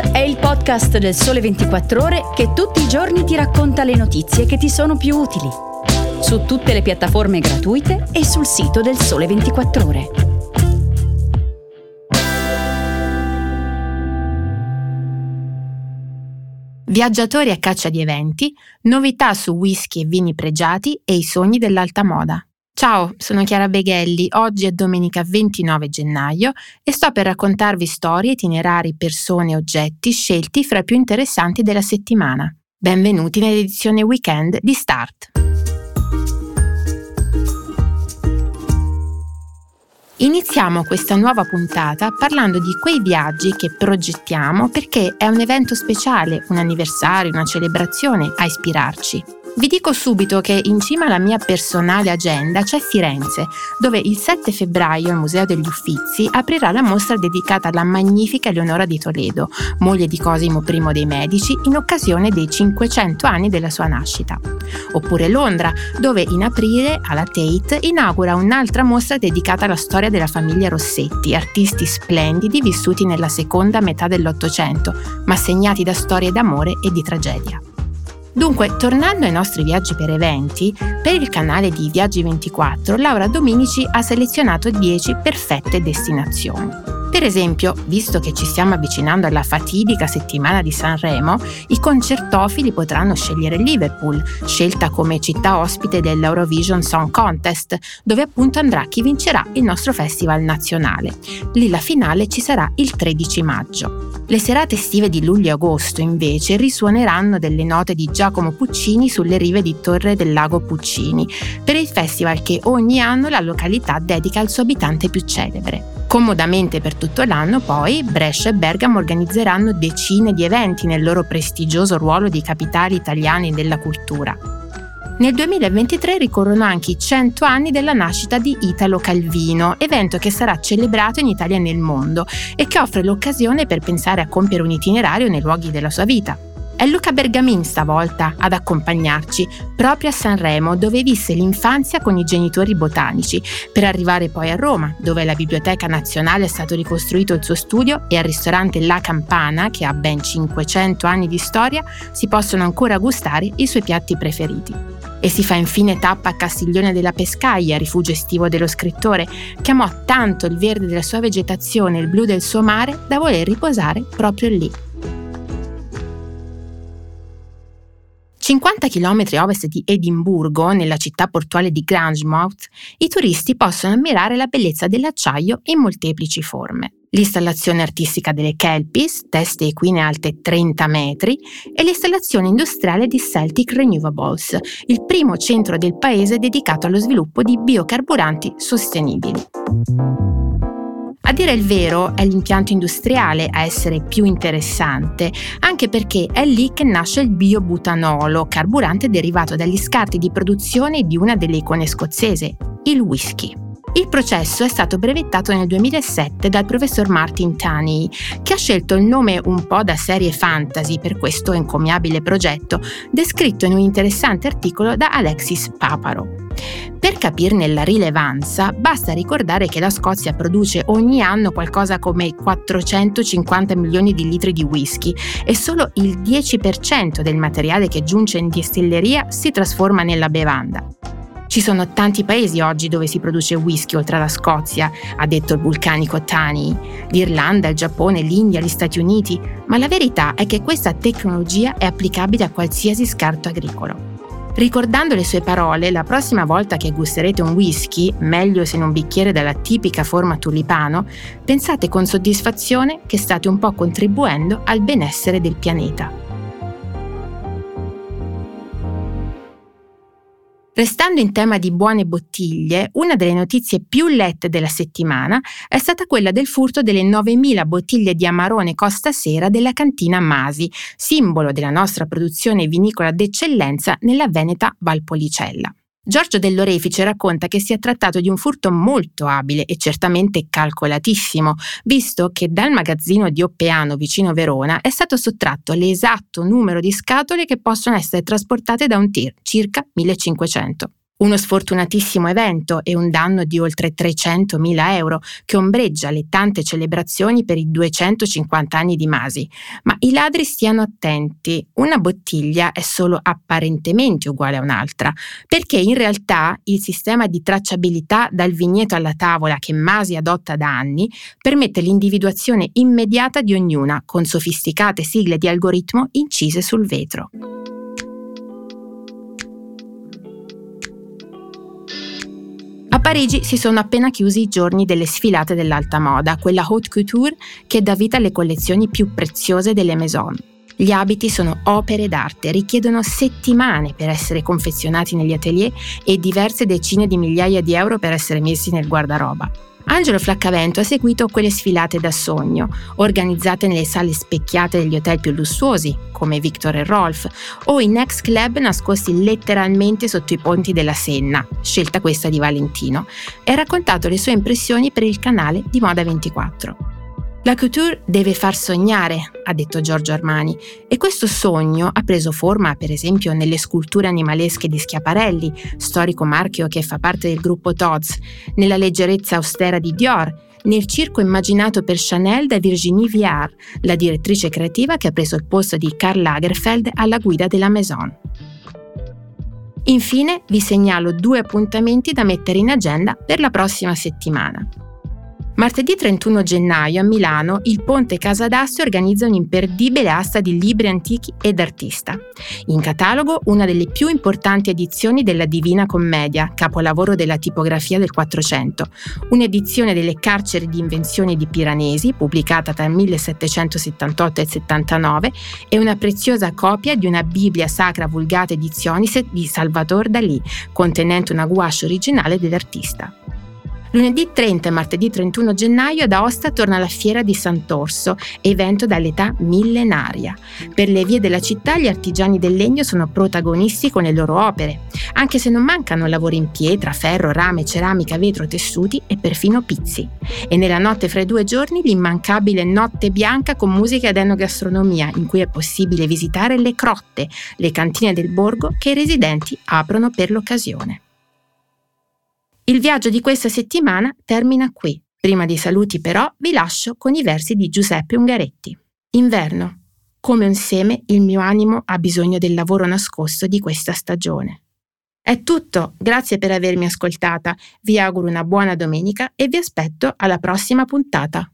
È il podcast del Sole 24 Ore che tutti i giorni ti racconta le notizie che ti sono più utili. Su tutte le piattaforme gratuite e sul sito del Sole 24 Ore. Viaggiatori a caccia di eventi, novità su whisky e vini pregiati e i sogni dell'alta moda. Ciao, sono Chiara Beghelli, oggi è domenica 29 gennaio e sto per raccontarvi storie, itinerari, persone e oggetti scelti fra i più interessanti della settimana. Benvenuti nell'edizione weekend di Start. Iniziamo questa nuova puntata parlando di quei viaggi che progettiamo perché è un evento speciale, un anniversario, una celebrazione a ispirarci. Vi dico subito che in cima alla mia personale agenda c'è Firenze, dove il 7 febbraio il Museo degli Uffizi aprirà la mostra dedicata alla magnifica Eleonora di Toledo, moglie di Cosimo I dei Medici, in occasione dei 500 anni della sua nascita. Oppure Londra, dove in aprile alla Tate inaugura un'altra mostra dedicata alla storia della famiglia Rossetti, artisti splendidi vissuti nella seconda metà dell'Ottocento, ma segnati da storie d'amore e di tragedia. Dunque, tornando ai nostri viaggi per eventi, per il canale di Viaggi 24 Laura Dominici ha selezionato 10 perfette destinazioni. Per esempio, visto che ci stiamo avvicinando alla fatidica settimana di Sanremo, i concertofili potranno scegliere Liverpool, scelta come città ospite dell'Eurovision Song Contest, dove appunto andrà chi vincerà il nostro festival nazionale. Lì la finale ci sarà il 13 maggio. Le serate estive di luglio e agosto, invece, risuoneranno delle note di Giacomo Puccini sulle rive di Torre del Lago Puccini, per il festival che ogni anno la località dedica al suo abitante più celebre. Comodamente per tutto l'anno, poi, Brescia e Bergamo organizzeranno decine di eventi nel loro prestigioso ruolo di capitali italiane della cultura. Nel 2023 ricorrono anche i 100 anni della nascita di Italo Calvino, evento che sarà celebrato in Italia e nel mondo e che offre l'occasione per pensare a compiere un itinerario nei luoghi della sua vita. È Luca Bergamin stavolta ad accompagnarci, proprio a Sanremo, dove visse l'infanzia con i genitori botanici, per arrivare poi a Roma, dove alla Biblioteca Nazionale è stato ricostruito il suo studio e al ristorante La Campana, che ha ben 500 anni di storia, si possono ancora gustare i suoi piatti preferiti. E si fa infine tappa a Castiglione della Pescaia, rifugio estivo dello scrittore, che amò tanto il verde della sua vegetazione e il blu del suo mare da voler riposare proprio lì. 50 km a ovest di Edimburgo, nella città portuale di Grangemouth, i turisti possono ammirare la bellezza dell'acciaio in molteplici forme. L'installazione artistica delle Kelpies, teste equine alte 30 metri, e l'installazione industriale di Celtic Renewables, il primo centro del paese dedicato allo sviluppo di biocarburanti sostenibili. A dire il vero è l'impianto industriale a essere più interessante, anche perché è lì che nasce il biobutanolo, carburante derivato dagli scarti di produzione di una delle icone scozzese, il whisky. Il processo è stato brevettato nel 2007 dal professor Martin Taney, che ha scelto il nome un po' da serie fantasy per questo encomiabile progetto, descritto in un interessante articolo da Alexis Paparo. Per capirne la rilevanza, basta ricordare che la Scozia produce ogni anno qualcosa come 450 milioni di litri di whisky e solo il 10% del materiale che giunge in distilleria si trasforma nella bevanda. Ci sono tanti paesi oggi dove si produce whisky oltre alla Scozia, ha detto il vulcanico Tani, l'Irlanda, il Giappone, l'India, gli Stati Uniti, ma la verità è che questa tecnologia è applicabile a qualsiasi scarto agricolo. Ricordando le sue parole, la prossima volta che gusterete un whisky, meglio se in un bicchiere dalla tipica forma tulipano, pensate con soddisfazione che state un po' contribuendo al benessere del pianeta. Restando in tema di buone bottiglie, una delle notizie più lette della settimana è stata quella del furto delle 9.000 bottiglie di Amarone Costa Sera della cantina Masi, simbolo della nostra produzione vinicola d'eccellenza nella Veneta Valpolicella. Giorgio Dell'Orefice racconta che si è trattato di un furto molto abile e certamente calcolatissimo, visto che dal magazzino di Oppeano vicino Verona è stato sottratto l'esatto numero di scatole che possono essere trasportate da un tir, circa 1500. Uno sfortunatissimo evento e un danno di oltre 300.000 euro che ombreggia le tante celebrazioni per i 250 anni di Masi. Ma i ladri stiano attenti, una bottiglia è solo apparentemente uguale a un'altra, perché in realtà il sistema di tracciabilità dal vigneto alla tavola che Masi adotta da anni permette l'individuazione immediata di ognuna con sofisticate sigle di algoritmo incise sul vetro. A Parigi si sono appena chiusi i giorni delle sfilate dell'alta moda, quella haute couture che dà vita alle collezioni più preziose delle maison. Gli abiti sono opere d'arte, richiedono settimane per essere confezionati negli atelier e diverse decine di migliaia di euro per essere messi nel guardaroba. Angelo Flaccavento ha seguito quelle sfilate da sogno, organizzate nelle sale specchiate degli hotel più lussuosi, come Victor e Rolf, o in ex club nascosti letteralmente sotto i ponti della Senna, scelta questa di Valentino, e ha raccontato le sue impressioni per il canale di Moda 24. La couture deve far sognare, ha detto Giorgio Armani, e questo sogno ha preso forma, per esempio, nelle sculture animalesche di Schiaparelli, storico marchio che fa parte del gruppo Tod's, nella leggerezza austera di Dior, nel circo immaginato per Chanel da Virginie Viard, la direttrice creativa che ha preso il posto di Karl Lagerfeld alla guida della Maison. Infine vi segnalo due appuntamenti da mettere in agenda per la prossima settimana. Martedì 31 gennaio a Milano il Ponte Casadassi organizza un'imperdibile asta di libri antichi ed artista. In catalogo una delle più importanti edizioni della Divina Commedia, capolavoro della tipografia del Quattrocento, un'edizione delle carceri di invenzione di Piranesi, pubblicata tra il 1778 e il 79, e una preziosa copia di una Bibbia Sacra Vulgata Editionis di Salvador Dalì, contenente una gouache originale dell'artista. Lunedì 30 e martedì 31 gennaio ad Aosta torna la Fiera di Sant'Orso, evento dall'età millenaria. Per le vie della città gli artigiani del legno sono protagonisti con le loro opere, anche se non mancano lavori in pietra, ferro, rame, ceramica, vetro, tessuti e perfino pizzi. E nella notte fra i due giorni l'immancabile Notte Bianca con musica ed enogastronomia, in cui è possibile visitare le crotte, le cantine del borgo che i residenti aprono per l'occasione. Il viaggio di questa settimana termina qui. Prima dei saluti però vi lascio con i versi di Giuseppe Ungaretti. Inverno. Come un seme il mio animo ha bisogno del lavoro nascosto di questa stagione. È tutto, grazie per avermi ascoltata, vi auguro una buona domenica e vi aspetto alla prossima puntata.